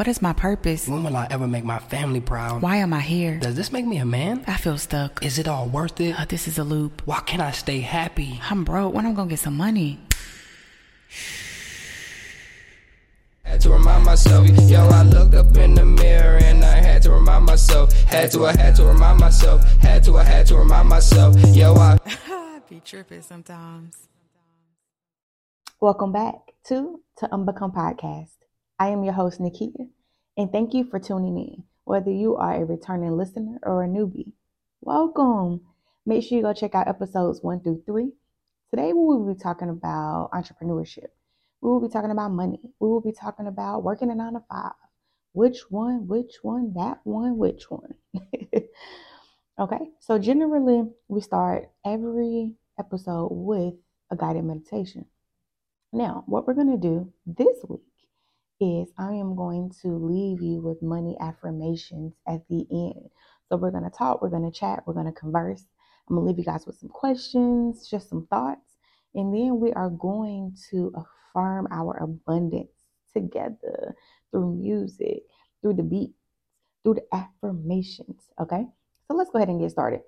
What is my purpose? When will I ever make my family proud? Why am I here? Does this make me a man? I feel stuck. Is it all worth it? Uh, this is a loop. Why can't I stay happy? I'm broke. When I'm gonna get some money? Had to remind myself, yo, I looked up in the mirror and I had to remind myself. Had to, I had to remind myself. Had to, I had to remind myself, yo, I. be tripping sometimes. Welcome back to To Unbecome Podcast. I am your host, Nikita, and thank you for tuning in. Whether you are a returning listener or a newbie, welcome. Make sure you go check out episodes one through three. Today, we will be talking about entrepreneurship. We will be talking about money. We will be talking about working a nine to five. Which one, which one, that one, which one. okay, so generally, we start every episode with a guided meditation. Now, what we're going to do this week is I am going to leave you with money affirmations at the end. So we're going to talk, we're going to chat, we're going to converse. I'm going to leave you guys with some questions, just some thoughts, and then we are going to affirm our abundance together through music, through the beats, through the affirmations. Okay, so let's go ahead and get started.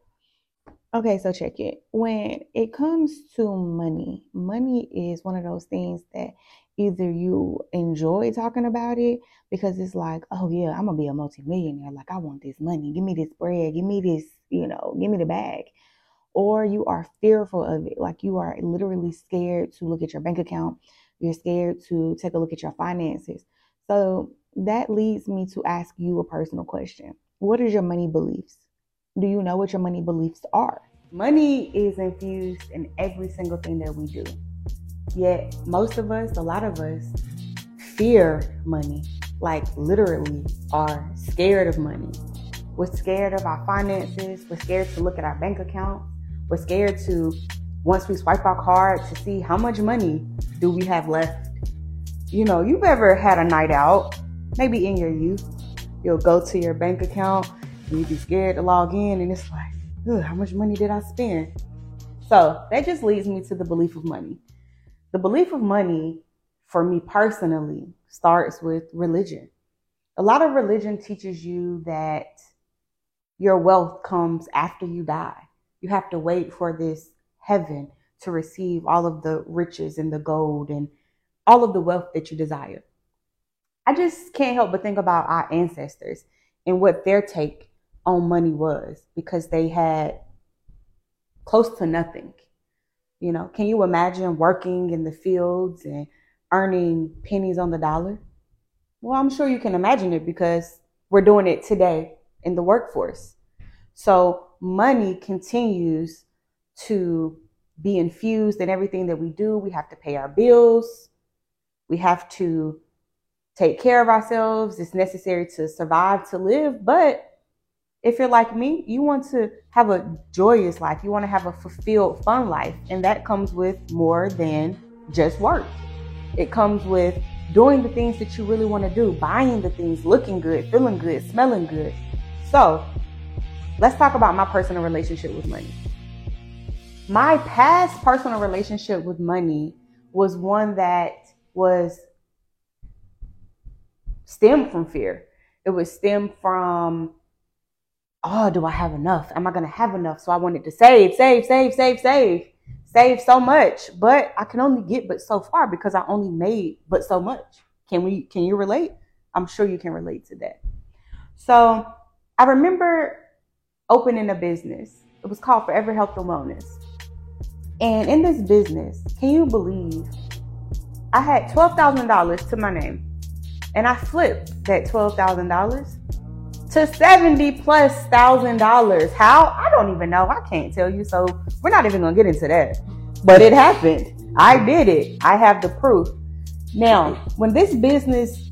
Okay, so check it. When it comes to money, money is one of those things that either you enjoy talking about it because it's like, oh yeah, I'm gonna be a multimillionaire. Like I want this money. Give me this bread. Give me this, you know, give me the bag. Or you are fearful of it. Like you are literally scared to look at your bank account. You're scared to take a look at your finances. So that leads me to ask you a personal question. What is your money beliefs? Do you know what your money beliefs are? Money is infused in every single thing that we do. Yet, most of us, a lot of us, fear money, like literally are scared of money. We're scared of our finances. We're scared to look at our bank account. We're scared to, once we swipe our card, to see how much money do we have left. You know, you've ever had a night out, maybe in your youth, you'll go to your bank account you'd be scared to log in, and it's like, how much money did I spend? So that just leads me to the belief of money. The belief of money, for me personally, starts with religion. A lot of religion teaches you that your wealth comes after you die. You have to wait for this heaven to receive all of the riches and the gold and all of the wealth that you desire. I just can't help but think about our ancestors and what their take on money was because they had close to nothing. You know, can you imagine working in the fields and earning pennies on the dollar? Well, I'm sure you can imagine it because we're doing it today in the workforce. So money continues to be infused in everything that we do. We have to pay our bills. We have to take care of ourselves. It's necessary to survive, to live. But if you're like me, you want to have a joyous life. You want to have a fulfilled, fun life. And that comes with more than just work. It comes with doing the things that you really want to do, buying the things, looking good, feeling good, smelling good. So let's talk about my personal relationship with money. My past personal relationship with money was one that was stemmed from fear. It was stemmed from oh, do I have enough? Am I going to have enough? So I wanted to save, save, save, save, save, save so much, but I can only get but so far because I only made but so much. Can we, can you relate? I'm sure you can relate to that. So I remember opening a business. It was called Forever Health and Wellness. And in this business, can you believe I had $12,000 to my name and I flipped that $12,000 to 70 plus thousand dollars. How? I don't even know. I can't tell you. So we're not even gonna get into that. But it happened. I did it. I have the proof. Now, when this business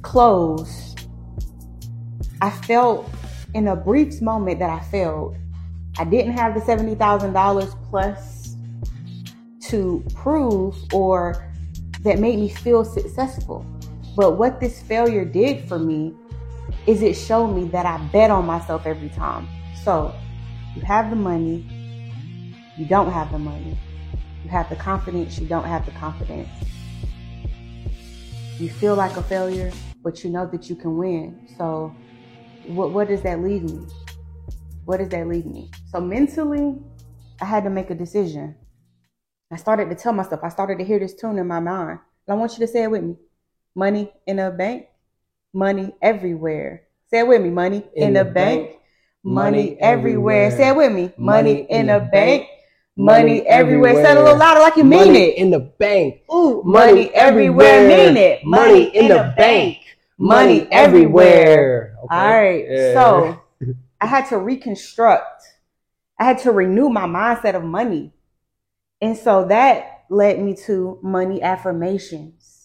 closed, I felt in a brief moment that I failed. I didn't have the $70,000 plus to prove or that made me feel successful. But what this failure did for me is it showed me that I bet on myself every time. So you have the money, you don't have the money. You have the confidence, you don't have the confidence. You feel like a failure, but you know that you can win. So, what what does that leave me? What does that leave me? So mentally, I had to make a decision. I started to tell myself. I started to hear this tune in my mind. And I want you to say it with me. Money in a bank, money everywhere. Say it with me. Money in, In the the bank, bank, money, money everywhere. everywhere. Say it with me. Money, in the bank, money money everywhere. Say it a little louder like you mean money it. in the bank. Ooh, Money, money everywhere. Mean it. Money in the bank. Money everywhere. Okay. All right. Yeah. So I had to reconstruct. I had to renew my mindset of money. And so that led me to money affirmations.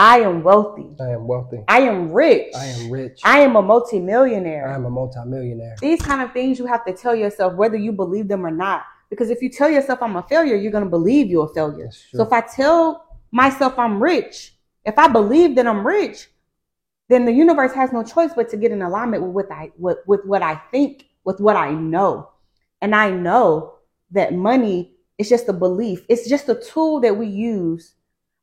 I am wealthy. I am wealthy. I am rich. I am rich. I am a multimillionaire. I am a multimillionaire. These kind of things you have to tell yourself whether you believe them or not. Because if you tell yourself I'm a failure, you're going to believe you're a failure. So if I tell myself I'm rich, if I believe that I'm rich, then the universe has no choice but to get in alignment with what I with, with what I think, with what I know. And I know that money is just a belief. It's just a tool that we use.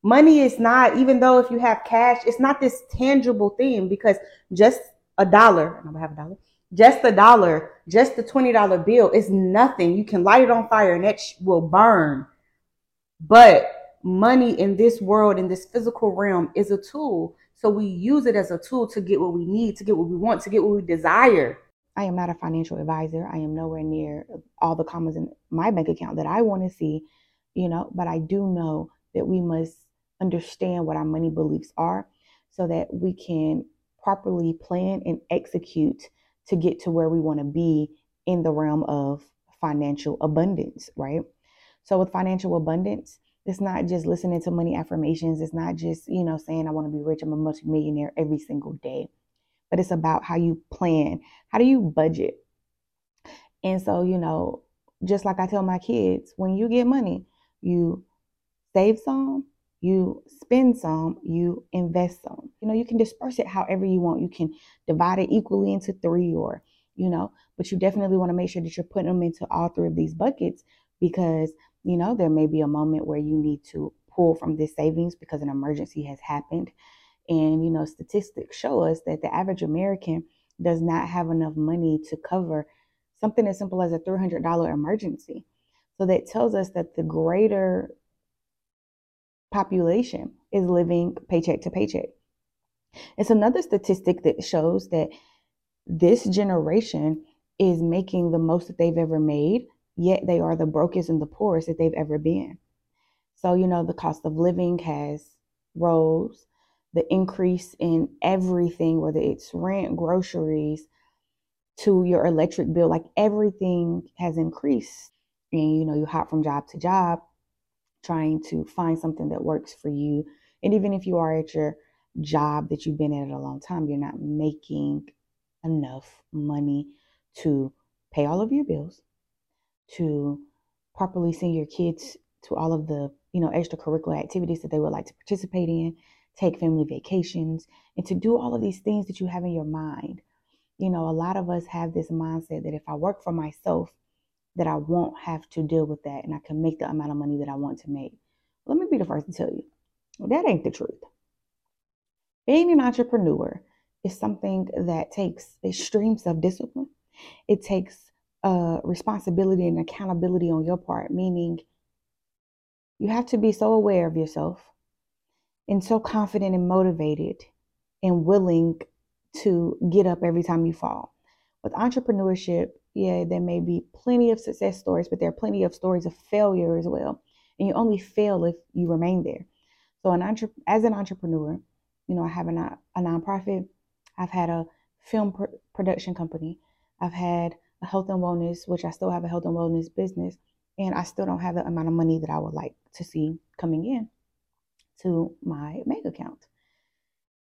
Money is not, even though if you have cash, it's not this tangible thing because just a dollar, I have a dollar, just a dollar, just the $20 bill is nothing. You can light it on fire and sh- will burn. But money in this world, in this physical realm, is a tool. So we use it as a tool to get what we need, to get what we want, to get what we desire. I am not a financial advisor. I am nowhere near all the commas in my bank account that I want to see, you know, but I do know that we must understand what our money beliefs are so that we can properly plan and execute to get to where we want to be in the realm of financial abundance, right? So with financial abundance, it's not just listening to money affirmations. It's not just, you know, saying I want to be rich, I'm a multimillionaire every single day. But it's about how you plan. How do you budget? And so, you know, just like I tell my kids, when you get money, you save some, you spend some, you invest some. You know, you can disperse it however you want. You can divide it equally into three or, you know, but you definitely want to make sure that you're putting them into all three of these buckets because, you know, there may be a moment where you need to pull from this savings because an emergency has happened. And, you know, statistics show us that the average American does not have enough money to cover something as simple as a $300 emergency. So that tells us that the greater population is living paycheck to paycheck. It's another statistic that shows that this generation is making the most that they've ever made, yet they are the brokest and the poorest that they've ever been. So, you know, the cost of living has rose, the increase in everything, whether it's rent, groceries, to your electric bill, like everything has increased. And, you know, you hop from job to job, trying to find something that works for you. And even if you are at your job that you've been at a long time, you're not making enough money to pay all of your bills, to properly send your kids to all of the, you know, extracurricular activities that they would like to participate in, take family vacations, and to do all of these things that you have in your mind. You know, a lot of us have this mindset that if I work for myself, that I won't have to deal with that and I can make the amount of money that I want to make. Let me be the first to tell you that ain't the truth. Being an entrepreneur is something that takes extreme self discipline, it takes uh, responsibility and accountability on your part, meaning you have to be so aware of yourself and so confident and motivated and willing to get up every time you fall. With entrepreneurship, yeah, there may be plenty of success stories, but there are plenty of stories of failure as well. And you only fail if you remain there. So, an entre- as an entrepreneur, you know, I have a, non- a nonprofit, I've had a film pr- production company, I've had a health and wellness, which I still have a health and wellness business, and I still don't have the amount of money that I would like to see coming in to my bank account.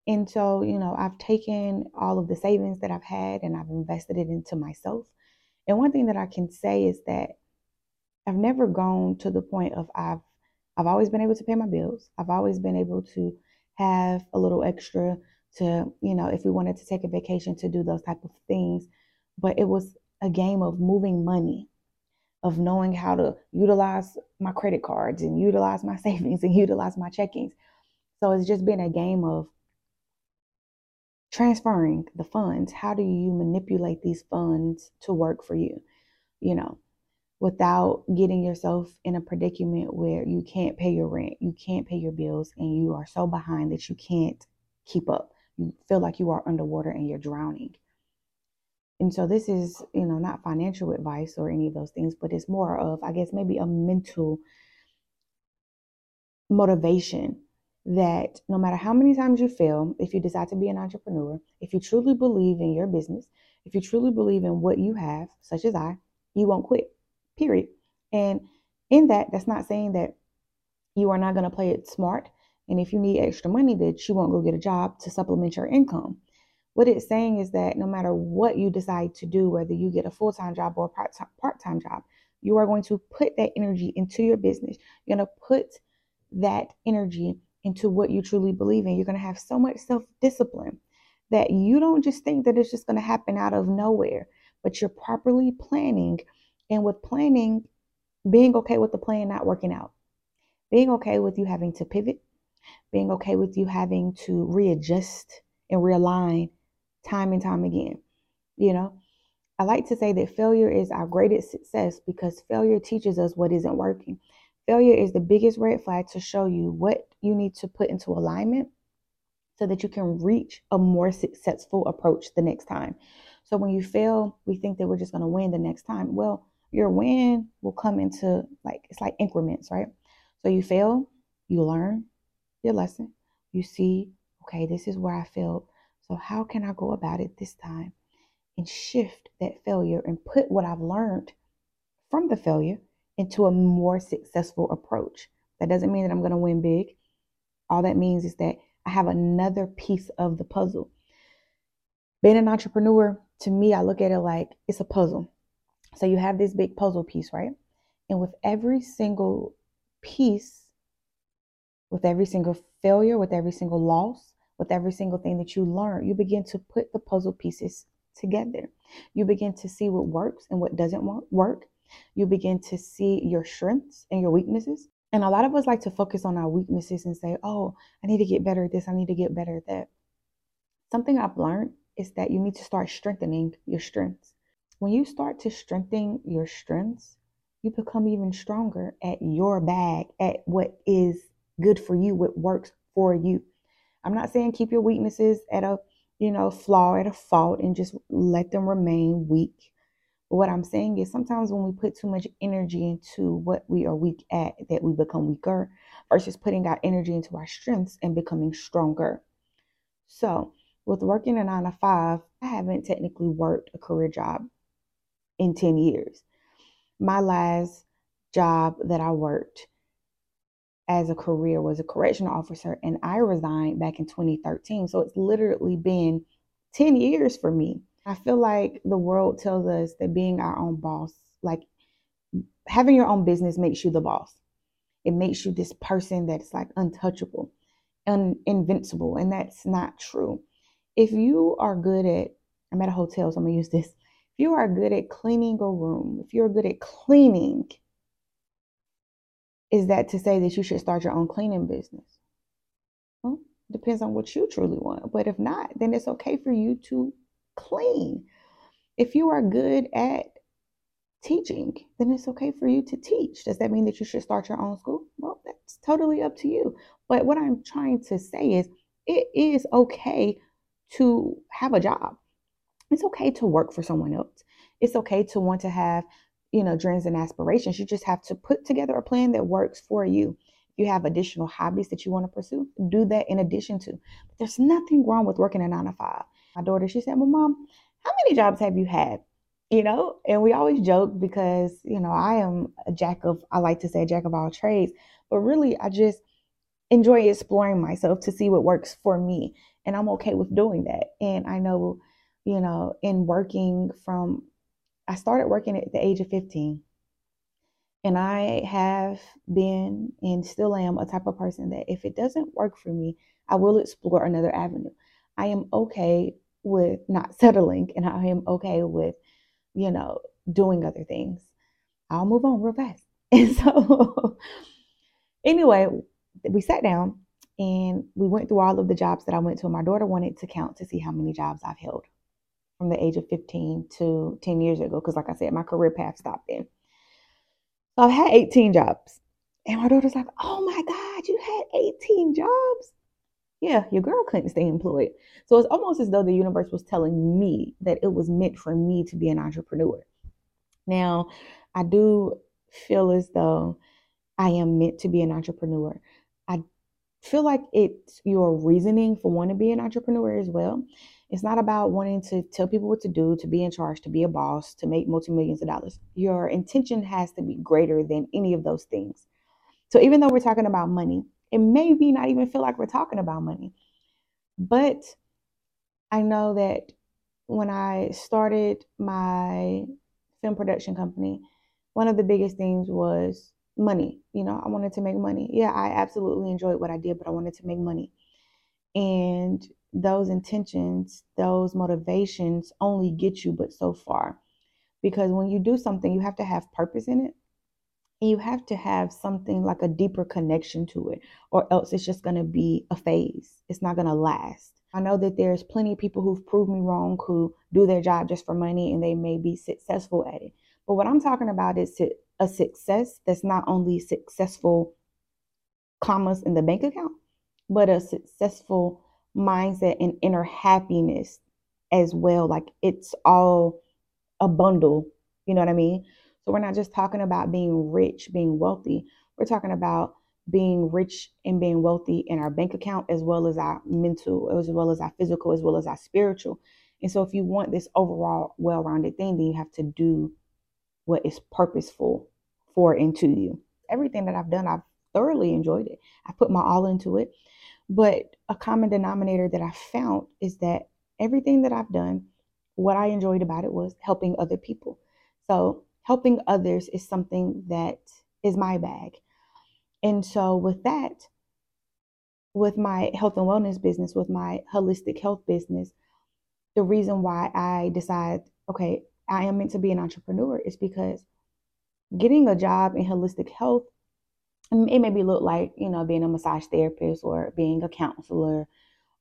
And so, you know, I've taken all of the savings that I've had and I've invested it into myself. And one thing that I can say is that I've never gone to the point of I've I've always been able to pay my bills. I've always been able to have a little extra to, you know, if we wanted to take a vacation to do those type of things. But it was a game of moving money, of knowing how to utilize my credit cards and utilize my savings and utilize my checkings. So it's just been a game of transferring the funds. How do you manipulate these funds to work for you? You know, without getting yourself in a predicament where you can't pay your rent, you can't pay your bills, and you are so behind that you can't keep up. You feel like you are underwater and you're drowning. And so this is, you know, not financial advice or any of those things, but it's more of, I guess, maybe a mental motivation that no matter how many times you fail, if you decide to be an entrepreneur, if you truly believe in your business, if you truly believe in what you have, such as I, you won't quit, period. And in that, that's not saying that you are not going to play it smart. And if you need extra money, that you won't go get a job to supplement your income. What it's saying is that no matter what you decide to do, whether you get a full time job or a part time job, you are going to put that energy into your business. You're going to put that energy into what you truly believe in. You're going to have so much self discipline that you don't just think that it's just going to happen out of nowhere, but you're properly planning. And with planning, being okay with the plan not working out, being okay with you having to pivot, being okay with you having to readjust and realign time and time again. You know, I like to say that failure is our greatest success because failure teaches us what isn't working. Failure is the biggest red flag to show you what you need to put into alignment so that you can reach a more successful approach the next time. So when you fail, we think that we're just going to win the next time. Well, your win will come into like it's like increments, right? So you fail, you learn your lesson, you see, okay, this is where I failed. So, how can I go about it this time and shift that failure and put what I've learned from the failure into a more successful approach? That doesn't mean that I'm going to win big. All that means is that I have another piece of the puzzle. Being an entrepreneur, to me, I look at it like it's a puzzle. So you have this big puzzle piece, right? And with every single piece, with every single failure, with every single loss, with every single thing that you learn, you begin to put the puzzle pieces together. You begin to see what works and what doesn't work. You begin to see your strengths and your weaknesses. And a lot of us like to focus on our weaknesses and say, oh, I need to get better at this, I need to get better at that. Something I've learned is that you need to start strengthening your strengths. When you start to strengthen your strengths, you become even stronger at your bag, at what is good for you, what works for you. I'm not saying keep your weaknesses at a, you know, flaw, at a fault and just let them remain weak. What I'm saying is sometimes when we put too much energy into what we are weak at, that we become weaker versus putting our energy into our strengths and becoming stronger. So, with working a nine to five, I haven't technically worked a career job in 10 years. My last job that I worked as a career was a correctional officer and I resigned back in 2013. So it's literally been 10 years for me. I feel like the world tells us that being our own boss, like having your own business makes you the boss. It makes you this person that's like untouchable and invincible. And that's not true. If you are good at, I'm at a hotel, so I'm gonna use this. If you are good at cleaning a room, if you're good at cleaning, is that to say that you should start your own cleaning business? Well, depends on what you truly want. But if not, then it's okay for you to clean. If you are good at teaching, then it's okay for you to teach. Does that mean that you should start your own school? Well, that's totally up to you. But what I'm trying to say is it is okay to have a job. It's okay to work for someone else. It's okay to want to have you know, dreams and aspirations. You just have to put together a plan that works for you. If you have additional hobbies that you want to pursue, do that in addition to. But there's nothing wrong with working a nine to five. My daughter, she said, Well, mom, how many jobs have you had? You know, and we always joke because, you know, I am a jack of, I like to say, jack of all trades, but really, I just enjoy exploring myself to see what works for me. And I'm okay with doing that. And I know, you know, in working from I started working at the age of 15. And I have been and still am a type of person that if it doesn't work for me, I will explore another avenue. I am okay with not settling and I am okay with, you know, doing other things. I'll move on real fast. And so, anyway, we sat down And we went through all of the jobs that I went to. My daughter wanted to count to see how many jobs I've held from the age of 15 to 10 years ago. Because, like I said, my career path stopped then. So I've had 18 jobs. And my daughter's like, oh my God, you had 18 jobs? Yeah, your girl couldn't stay employed. So it's almost as though the universe was telling me that it was meant for me to be an entrepreneur. Now, I do feel as though I am meant to be an entrepreneur. I feel like it's your reasoning for wanting to be an entrepreneur as well. It's not about wanting to tell people what to do, to be in charge, to be a boss, to make multi millions of dollars. Your intention has to be greater than any of those things. So even though we're talking about money, it may be not even feel like we're talking about money. But I know that when I started my film production company, one of the biggest things was money. You know, I wanted to make money. Yeah, I absolutely enjoyed what I did, but I wanted to make money. And those intentions, those motivations only get you but so far. Because when you do something, you have to have purpose in it. And you have to have something like a deeper connection to it, or else it's just going to be a phase. It's not going to last. I know that there's plenty of people who've proved me wrong who do their job just for money and they may be successful at it. But what I'm talking about is a success that's not only successful commas in the bank account, but a successful mindset and inner happiness as well. Like it's all a bundle, you know what I mean? So we're not just talking about being rich, being wealthy. We're talking about being rich and being wealthy in our bank account as well as our mental, as well as our physical, as well as our spiritual. And so if you want this overall well-rounded thing, then you have to do what is purposeful for and to you. Everything that I've done, I've thoroughly enjoyed it. I put my all into it. But a common denominator that I found is that everything that I've done, what I enjoyed about it was helping other people. So helping others is something that is my bag. And so, with that, with my health and wellness business, with my holistic health business, the reason why I decide, okay, I am meant to be an entrepreneur is because getting a job in holistic health, it maybe look like, you know, being a massage therapist or being a counselor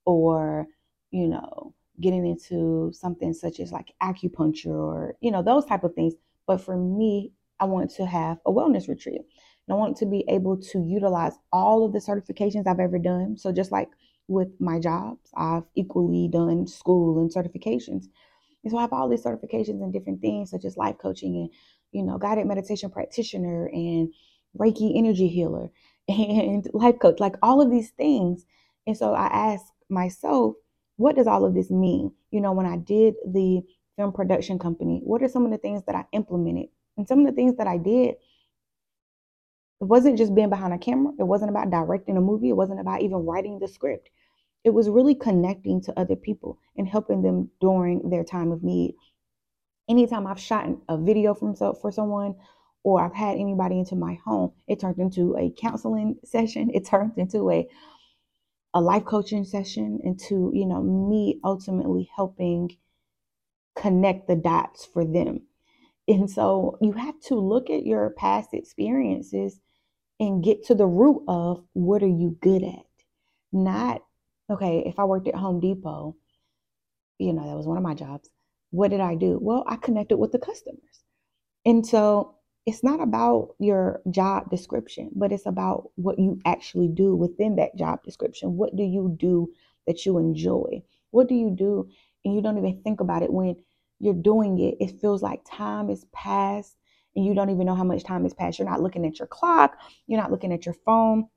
or, you know, getting into something such as like acupuncture or, you know, those type of things. But for me, I want to have a wellness retreat. And I want to be able to utilize all of the certifications I've ever done. So just like with my jobs, I've equally done school and certifications. And so I have all these certifications and different things, such as life coaching and, you know, guided meditation practitioner and Reiki energy healer and life coach, like all of these things. And so I asked myself, what does all of this mean? You know, when I did the film production company, what are some of the things that I implemented? And some of the things that I did, it wasn't just being behind a camera. It wasn't about directing a movie. It wasn't about even writing the script. It was really connecting to other people and helping them during their time of need. Anytime I've shot a video from so, for someone or I've had anybody into my home, it turned into a counseling session. It turned into a a life coaching session into, you know, me ultimately helping connect the dots for them. And so you have to look at your past experiences and get to the root of what are you good at? Not, okay, if I worked at Home Depot, you know, that was one of my jobs. What did I do? Well, I connected with the customers. And so it's not about your job description, but it's about what you actually do within that job description. What do you do that you enjoy? What do you do and you don't even think about it when you're doing it it feels like time is passed and you don't even know how much time has passed. You're not looking at your clock. You're not looking at your phone.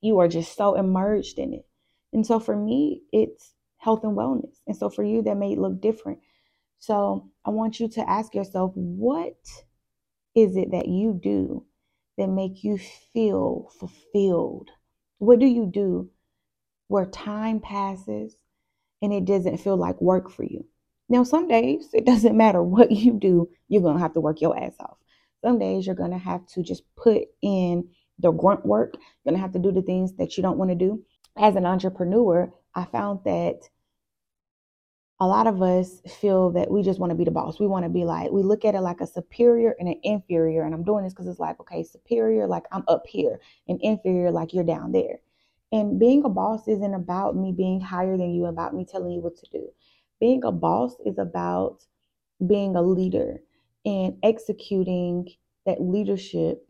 You are just so immersed in it. And so for me it's health and wellness. And so for you that may look different. So i want you to ask yourself what is it that you do that make you feel fulfilled? What do you do where time passes and it doesn't feel like work for you. Now, some days it doesn't matter what you do, you're going to have to work your ass off. Some days you're going to have to just put in the grunt work. You're going to have to do the things that you don't want to do. As an entrepreneur, I found that a lot of us feel that we just want to be the boss. We want to be like, we look at it like a superior and an inferior. And I'm doing this because it's like, okay, superior, like I'm up here, and inferior, like you're down there. And being a boss isn't about me being higher than you, about me telling you what to do. Being a boss is about being a leader and executing that leadership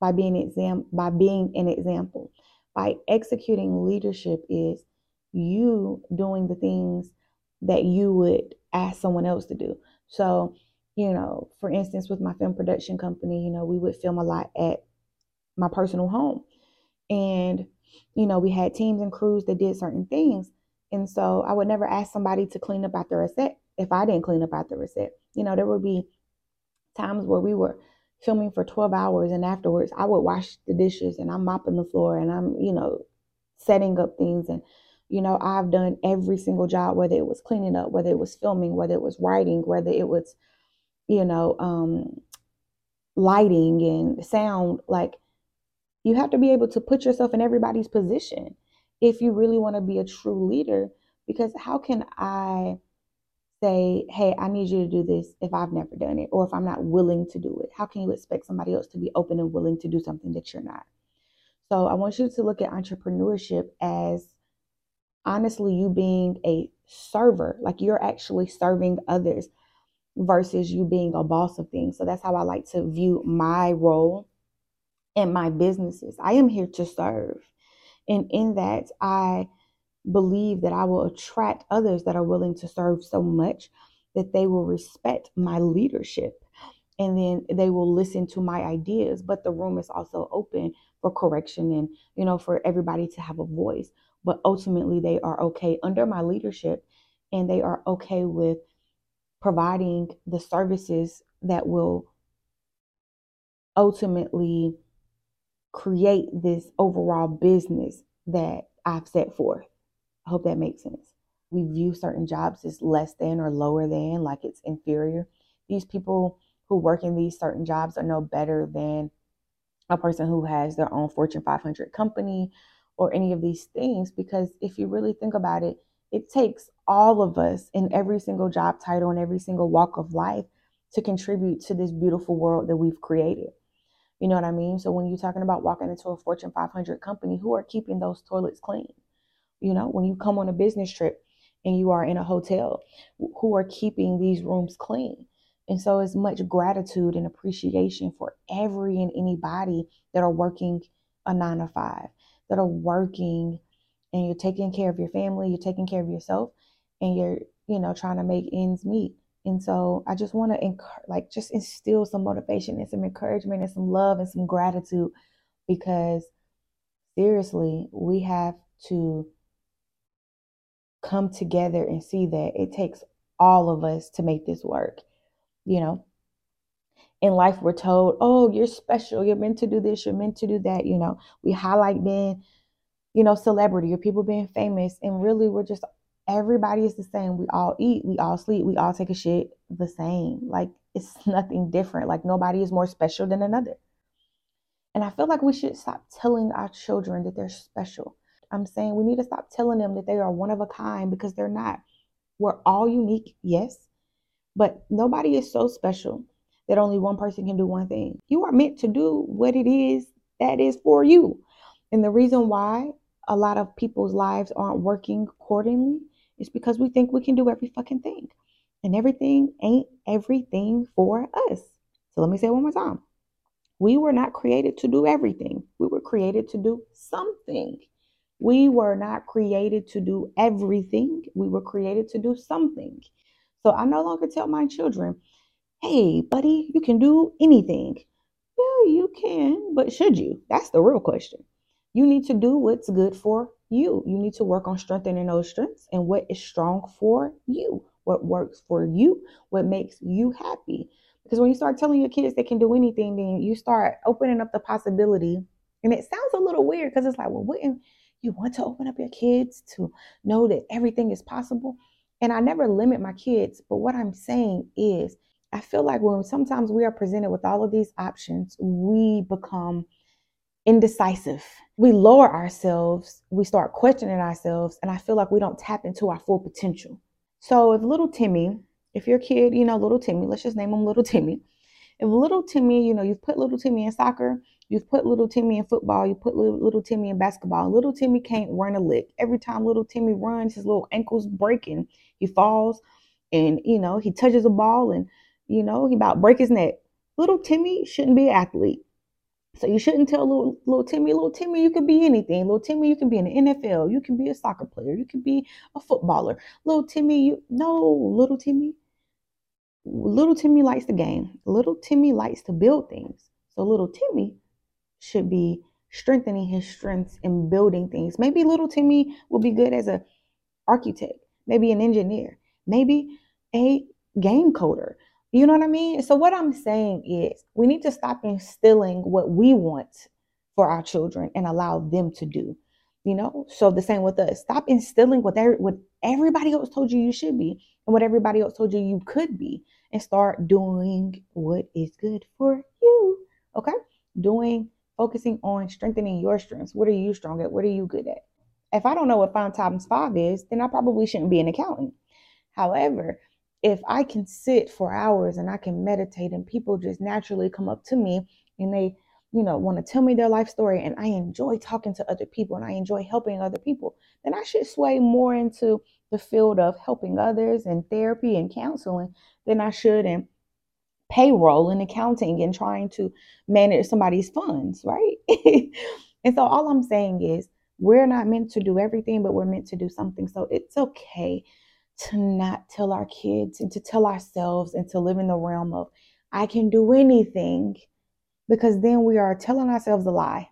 by being exam by being an example. By executing leadership is you doing the things that you would ask someone else to do. So, you know, for instance, with my film production company, you know, we would film a lot at my personal home. And, you know, we had teams and crews that did certain things. And so I would never ask somebody to clean up after a set if I didn't clean up after a set. You know, there would be times where we were filming for 12 hours and afterwards I would wash the dishes and I'm mopping the floor and I'm, you know, setting up things and you know, I've done every single job whether it was cleaning up, whether it was filming, whether it was writing, whether it was you know, um lighting and sound like you have to be able to put yourself in everybody's position if you really want to be a true leader because how can I say, hey, I need you to do this if I've never done it or if I'm not willing to do it? How can you expect somebody else to be open and willing to do something that you're not? So I want you to look at entrepreneurship as honestly you being a server, like you're actually serving others versus you being a boss of things. So that's how I like to view my role in my businesses. I am here to serve. And in that, I believe that I will attract others that are willing to serve so much that they will respect my leadership and then they will listen to my ideas but the room is also open for correction and you know for everybody to have a voice but ultimately they are okay under my leadership and they are okay with providing the services that will ultimately create this overall business that I've set forth. I hope that makes sense. We view certain jobs as less than or lower than, like it's inferior. These people who work in these certain jobs are no better than a person who has their own Fortune 500 company or any of these things. Because if you really think about it, it takes all of us in every single job title and every single walk of life to contribute to this beautiful world that we've created. You know what I mean? So when you're talking about walking into a Fortune 500 company, who are keeping those toilets clean? You know, when you come on a business trip and you are in a hotel, who are keeping these rooms clean? And so it's much gratitude and appreciation for every and anybody that are working a nine to five, that are working and you're taking care of your family, you're taking care of yourself, and you're, you know, trying to make ends meet. And so I just want to encourage, like, just instill some motivation and some encouragement and some love and some gratitude because seriously, we have to come together and see that it takes all of us to make this work. You know, in life, we're told, oh, you're special. You're meant to do this. You're meant to do that. You know, we highlight being, you know, celebrity or people being famous. And really, we're just, everybody is the same. We all eat, we all sleep, we all take a shit the same. Like, it's nothing different. Like, nobody is more special than another. And I feel like we should stop telling our children that they're special. I'm saying we need to stop telling them that they are one of a kind because they're not. We're all unique, yes, but nobody is so special that only one person can do one thing. You are meant to do what it is that is for you. And the reason why a lot of people's lives aren't working accordingly is because we think we can do every fucking thing. And everything ain't everything for us. So let me say one more time. We were not created to do everything. We were created to do something. We were not created to do everything. We were created to do something. So I no longer tell my children, hey, buddy, you can do anything. Yeah, you can, but should you? That's the real question. You need to do what's good for you. You need to work on strengthening those strengths and what is strong for you, what works for you, what makes you happy. Because when you start telling your kids they can do anything, then you start opening up the possibility. And it sounds a little weird because it's like, well, wouldn't you want to open up your kids to know that everything is possible? And I never limit my kids, but what I'm saying is, I feel like when sometimes we are presented with all of these options, we become indecisive. We lower ourselves, we start questioning ourselves, and I feel like we don't tap into our full potential. So if little Timmy, if your kid, you know, little Timmy, let's just name him little Timmy. If little Timmy, you know, you've put little Timmy in soccer You've put little Timmy in football, you put little, little Timmy in basketball. Little Timmy can't run a lick. Every time little Timmy runs, his little ankles breaking. He falls and, you know, he touches a ball and, you know, he about break his neck. Little Timmy shouldn't be an athlete. So you shouldn't tell little, little Timmy, little Timmy, you could be anything. Little Timmy, you can be in the NFL. You can be a soccer player. You can be a footballer. Little Timmy, you no, little Timmy. Little Timmy likes the game. Little Timmy likes to build things. So little Timmy should be strengthening his strengths and building things. Maybe little Timmy will be good as a architect, maybe an engineer, maybe a game coder. You know what I mean? So what I'm saying is we need to stop instilling what we want for our children and allow them to do. You know, so the same with us. Stop instilling what, they, what everybody else told you you should be and what everybody else told you you could be and start doing what is good for you. Okay? Doing focusing on strengthening your strengths. What are you strong at? What are you good at? If I don't know what five times five is, then I probably shouldn't be an accountant. However, if I can sit for hours and I can meditate and people just naturally come up to me and they, you know, want to tell me their life story and I enjoy talking to other people and I enjoy helping other people, then I should sway more into the field of helping others and therapy and counseling than I should in payroll and accounting and trying to manage somebody's funds, right? and so all I'm saying is we're not meant to do everything, but we're meant to do something. So it's okay to not tell our kids and to tell ourselves and to live in the realm of I can do anything because then we are telling ourselves a lie.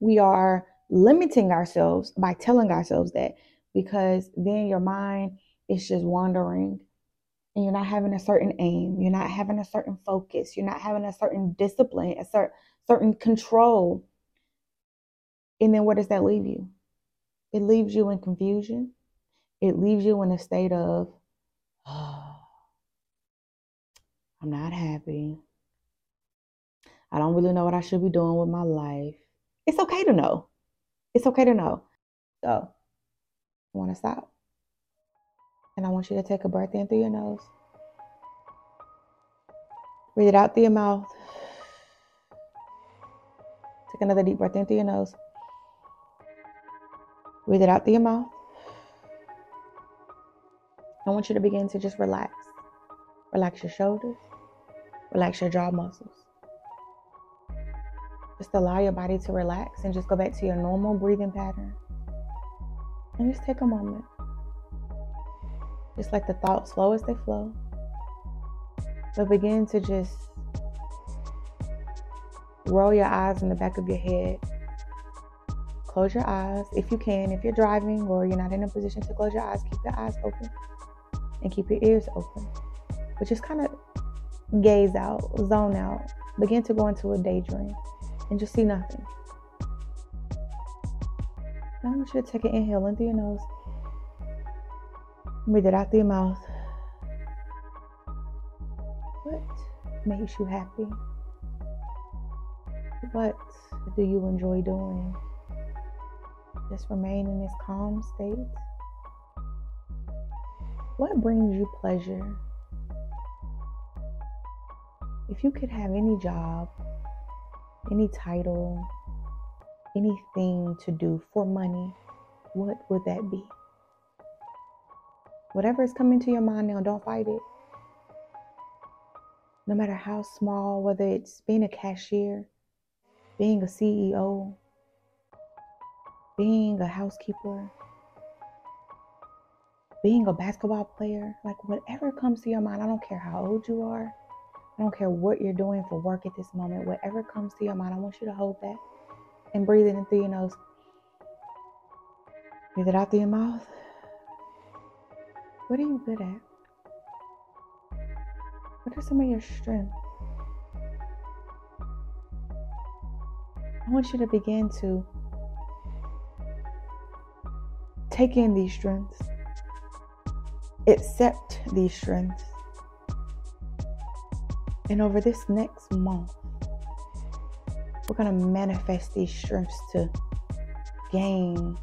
We are limiting ourselves by telling ourselves that because then your mind is just wandering and you're not having a certain aim, you're not having a certain focus, you're not having a certain discipline, a cer- certain control. And then what does that leave you? It leaves you in confusion. It leaves you in a state of, oh, I'm not happy. I don't really know what I should be doing with my life. It's okay to know. It's okay to know. So, I want to stop. And I want you to take a breath in through your nose. Breathe it out through your mouth. Take another deep breath in through your nose. Breathe it out through your mouth. I want you to begin to just relax. Relax your shoulders. Relax your jaw muscles. Just allow your body to relax and just go back to your normal breathing pattern. And just take a moment. Just let the thoughts flow as they flow. But begin to just roll your eyes in the back of your head. Close your eyes if you can. If you're driving or you're not in a position to close your eyes, keep your eyes open and keep your ears open. But just kind of gaze out, zone out, begin to go into a daydream and just see nothing. Now I want you to take an inhale in through your nose Breathe it out through your mouth. What makes you happy? What do you enjoy doing? Just remain in this calm state. What brings you pleasure? If you could have any job, any title, anything to do for money, what would that be? Whatever is coming to your mind now, don't fight it. No matter how small, whether it's being a cashier, being a CEO, being a housekeeper, being a basketball player, like whatever comes to your mind, I don't care how old you are. I don't care what you're doing for work at this moment. Whatever comes to your mind, I want you to hold that and breathe it in through your nose. Breathe it out through your mouth. What are you good at? What are some of your strengths? I want you to begin to take in these strengths, accept these strengths, and over this next month, we're going to manifest these strengths to gain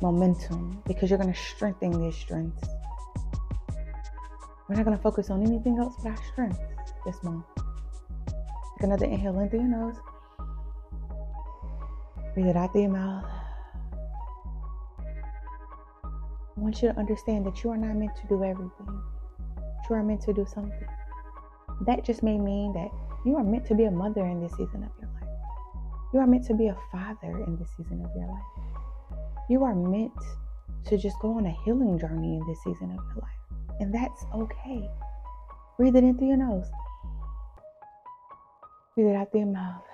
momentum because you're going to strengthen these strengths. We're not going to focus on anything else but our strengths this month. Take another inhale in through your nose. Breathe it out through your mouth. Want you to understand that you are not meant to do everything. You are meant to do something. That just may mean that you are meant to be a mother in this season of your life. You are meant to be a father in this season of your life. You are meant to just go on a healing journey in this season of your life. And that's okay. Breathe it in through your nose. Breathe it out through your mouth.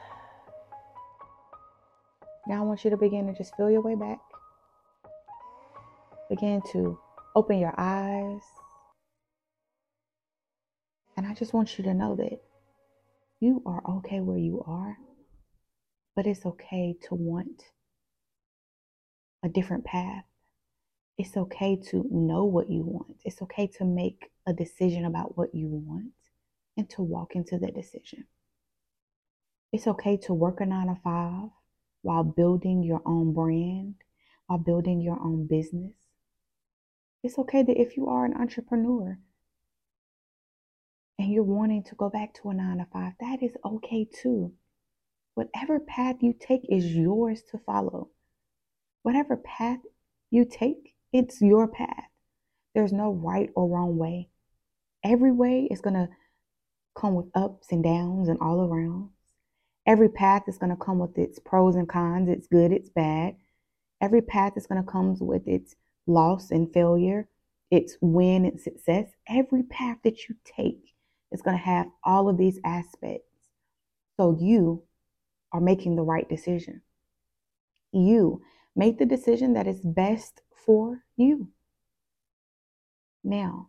Now I want you to begin to just feel your way back. Begin to open your eyes. And I just want you to know that you are okay where you are, but it's okay to want a different path. It's okay to know what you want. It's okay to make a decision about what you want and to walk into that decision. It's okay to work a nine to five while building your own brand, while building your own business. It's okay that if you are an entrepreneur and you're wanting to go back to a nine to five, that is okay too. Whatever path you take is yours to follow. Whatever path you take, it's your path. There's no right or wrong way. Every way is going to come with ups and downs and all around. Every path is going to come with its pros and cons, it's good, it's bad. Every path is going to come with its loss and failure, its win and success. Every path that you take is going to have all of these aspects. So you are making the right decision. You make the decision that is best for you. Now,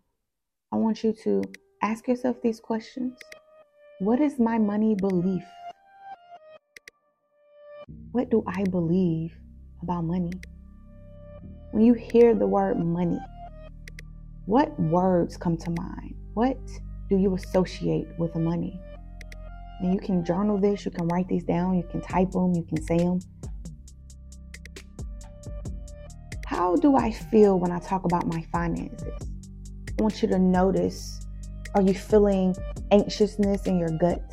I want you to ask yourself these questions What is my money belief? What do I believe about money? When you hear the word money, what words come to mind? What do you associate with money? And you can journal this, you can write these down, you can type them, you can say them. How do I feel when I talk about my finances? I want you to notice are you feeling anxiousness in your gut?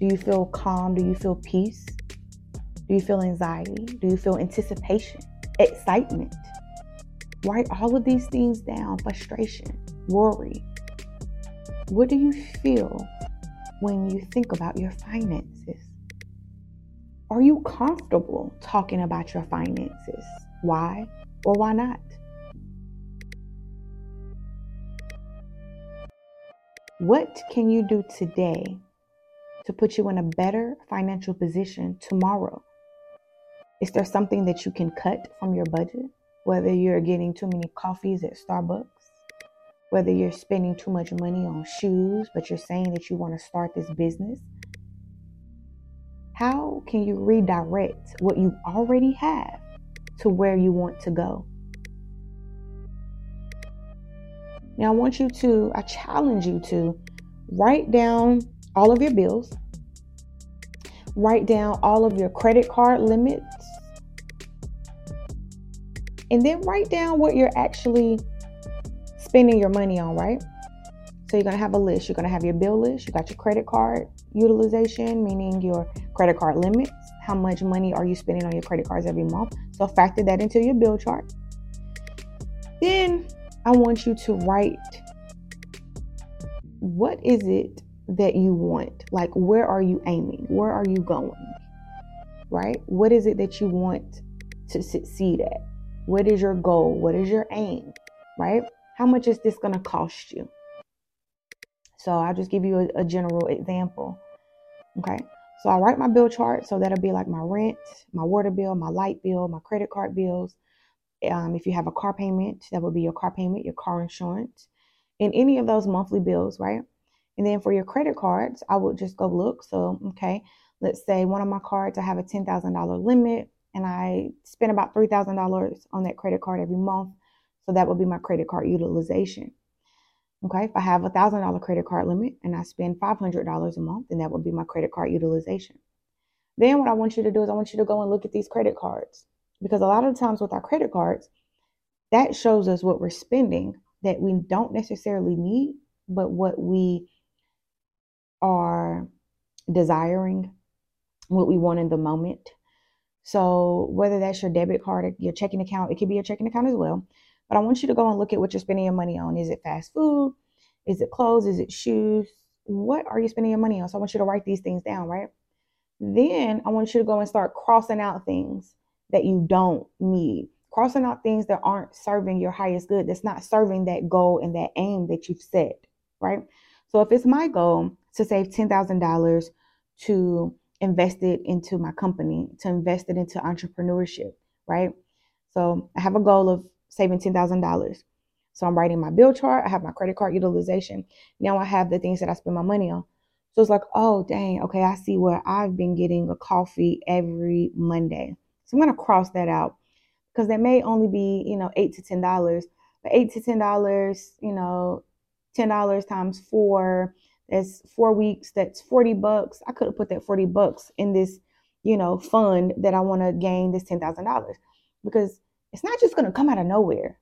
Do you feel calm? Do you feel peace? Do you feel anxiety? Do you feel anticipation, excitement? Write all of these things down frustration, worry. What do you feel when you think about your finances? Are you comfortable talking about your finances? Why or why not? What can you do today to put you in a better financial position tomorrow? Is there something that you can cut from your budget? Whether you're getting too many coffees at Starbucks, whether you're spending too much money on shoes, but you're saying that you want to start this business, how can you redirect what you already have to where you want to go? Now, I want you to, I challenge you to write down all of your bills, write down all of your credit card limits, and then write down what you're actually spending your money on, right? So you're to have a list. You're to have your bill list. You got your credit card utilization, meaning your credit card limits. How much money are you spending on your credit cards every month? So factor that into your bill chart. Then I want you to write what is it that you want? Like, where are you aiming? Where are you going? Right? What is it that you want to succeed at? What is your goal? What is your aim? Right? How much is this going to cost you? So I'll just give you a, a general example. Okay. So I write my bill chart. So that'll be like my rent, my water bill, my light bill, my credit card bills, um, if you have a car payment, that would be your car payment, your car insurance, and any of those monthly bills, right? And then for your credit cards, I would just go look. So, okay, let's say one of my cards, I have a $10,000 limit and I spend about $3,000 on that credit card every month. So that would be my credit card utilization. Okay, if I have a $1,000 credit card limit and I spend $500 a month, then that would be my credit card utilization. Then what I want you to do is I want you to go and look at these credit cards. Because a lot of times with our credit cards, that shows us what we're spending that we don't necessarily need, but what we are desiring, what we want in the moment. So whether that's your debit card, your checking account, it could be your checking account as well. But I want you to go and look at what you're spending your money on. Is it fast food? Is it clothes? Is it shoes? What are you spending your money on? So I want you to write these things down, right? Then I want you to go and start crossing out things that you don't need. Crossing out things that aren't serving your highest good, that's not serving that goal and that aim that you've set, right? So if it's my goal to save $10,000 to invest it into my company, to invest it into entrepreneurship, right? So I have a goal of saving $10,000. So I'm writing my bill chart. I have my credit card utilization. Now I have the things that I spend my money on. So it's like, oh, dang, okay, I see where I've been getting a coffee every Monday. So I'm going to cross that out because that may only be, you know, eight to $10. But eight to $10, you know, $10 times four, that's four weeks, that's 40 bucks. I could have put that 40 bucks in this, you know, fund that I want to gain this $10,000 because it's not just going to come out of nowhere.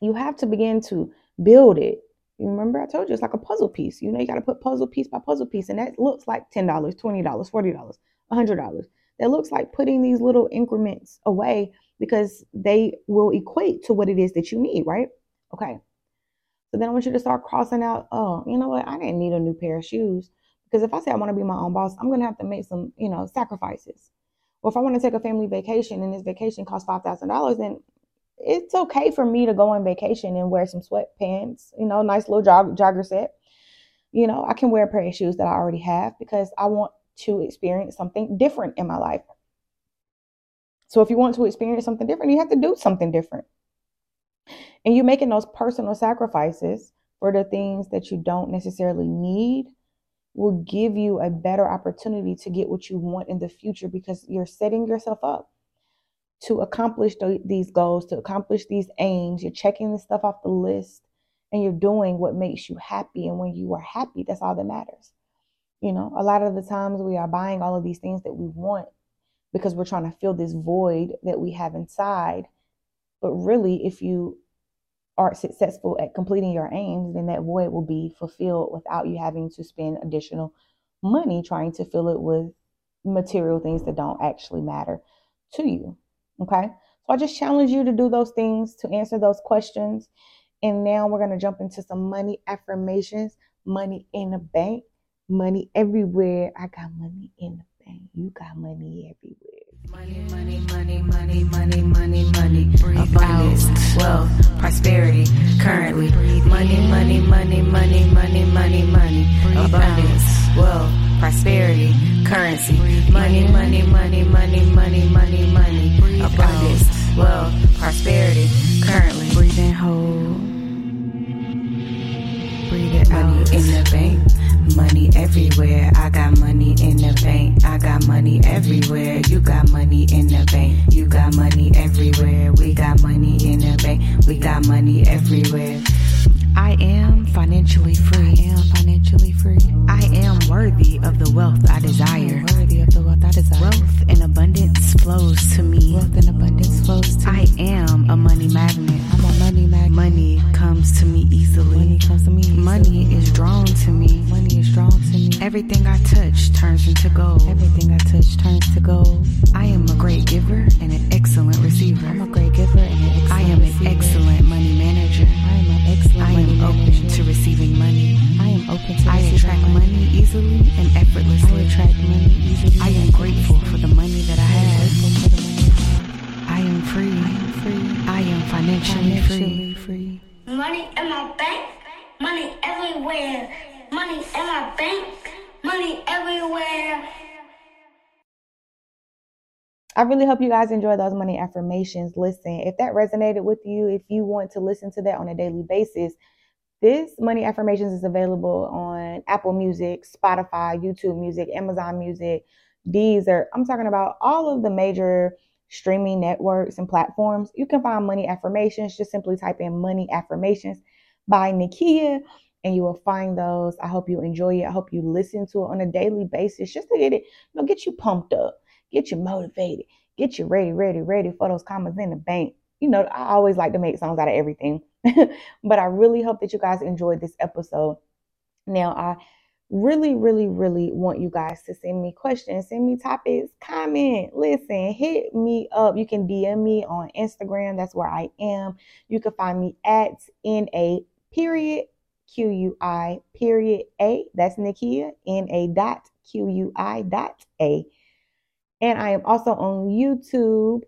You have to begin to build it. You remember I told you it's like a puzzle piece. You know, you got to put puzzle piece by puzzle piece, and that looks like $10, $20, $40, $100. That looks like putting these little increments away because they will equate to what it is that you need, right? Okay. So then I want you to start crossing out, oh, you know what? I didn't need a new pair of shoes. Because if I say I want to be my own boss, I'm going to have to make some, you know, sacrifices. Or if I want to take a family vacation and this vacation costs $5,000, then it's okay for me to go on vacation and wear some sweatpants, you know, nice little jog, jogger set. You know, I can wear a pair of shoes that I already have because I want to experience something different in my life. So if you want to experience something different, you have to do something different. And you're making those personal sacrifices for the things that you don't necessarily need will give you a better opportunity to get what you want in the future because you're setting yourself up to accomplish th- these goals, to accomplish these aims. You're checking the stuff off the list and you're doing what makes you happy. And when you are happy, that's all that matters. You know, a lot of the times we are buying all of these things that we want because we're trying to fill this void that we have inside. But really, if you are successful at completing your aims, then that void will be fulfilled without you having to spend additional money trying to fill it with material things that don't actually matter to you. Okay. So I just challenge you to do those things, to answer those questions. And now we're going to jump into some money affirmations money in the bank, money everywhere. I got money in the bank. You got money everywhere. Money, money, money, money, money, money, money. Abundance, wealth, prosperity, currently. Money, money, money, money, money, money, money. Abundance, wealth, prosperity, currency. Money, money, money, money, money, money, money. Abundance, wealth, prosperity, currently. Breathe in, hold. Breathe it out. Money in the bank. Money everywhere. I got money in the bank. I got money everywhere. You got money in the bank. You got money everywhere. We got money in the bank. We got money everywhere. I am financially free. I am financially free. I am worthy of the wealth I desire. Everything I touch turns into gold. Everything I touch turns really hope you guys enjoy those money affirmations. Listen, if that resonated with you, if you want to listen to that on a daily basis, this money affirmations is available on Apple Music, Spotify, YouTube Music, Amazon Music, Deezer. I'm talking about all of the major streaming networks and platforms. You can find money affirmations. Just simply type in money affirmations by Naquia and you will find those. I hope you enjoy it. I hope you listen to it on a daily basis just to get it, you know, get you pumped up get you motivated, get you ready, ready, ready for those commas in the bank. You know, I always like to make songs out of everything, but I really hope that you guys enjoyed this episode. Now, I really, really, really want you guys to send me questions, send me topics, comment, listen, hit me up. You can DM me on Instagram. That's where I am. You can find me at NA period Q U I period A. That's Naquia, N A dot Q U I dot A. And I am also on YouTube.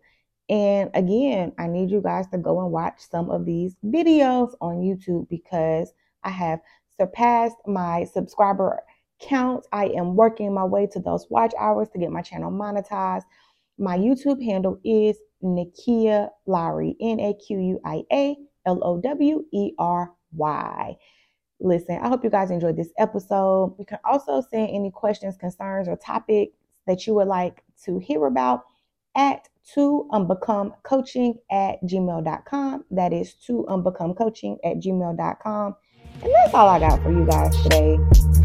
And again, I need you guys to go and watch some of these videos on YouTube because I have surpassed my subscriber count. I am working my way to those watch hours to get my channel monetized. My YouTube handle is Naquia Lowery, N A Q U I A L O W E R Y. Listen, I hope you guys enjoyed this episode. You can also send any questions, concerns, or topics that you would like to hear about at to unbecome coaching at gmail.com. That is to unbecome coaching at gmail.com. And that's all I got for you guys today.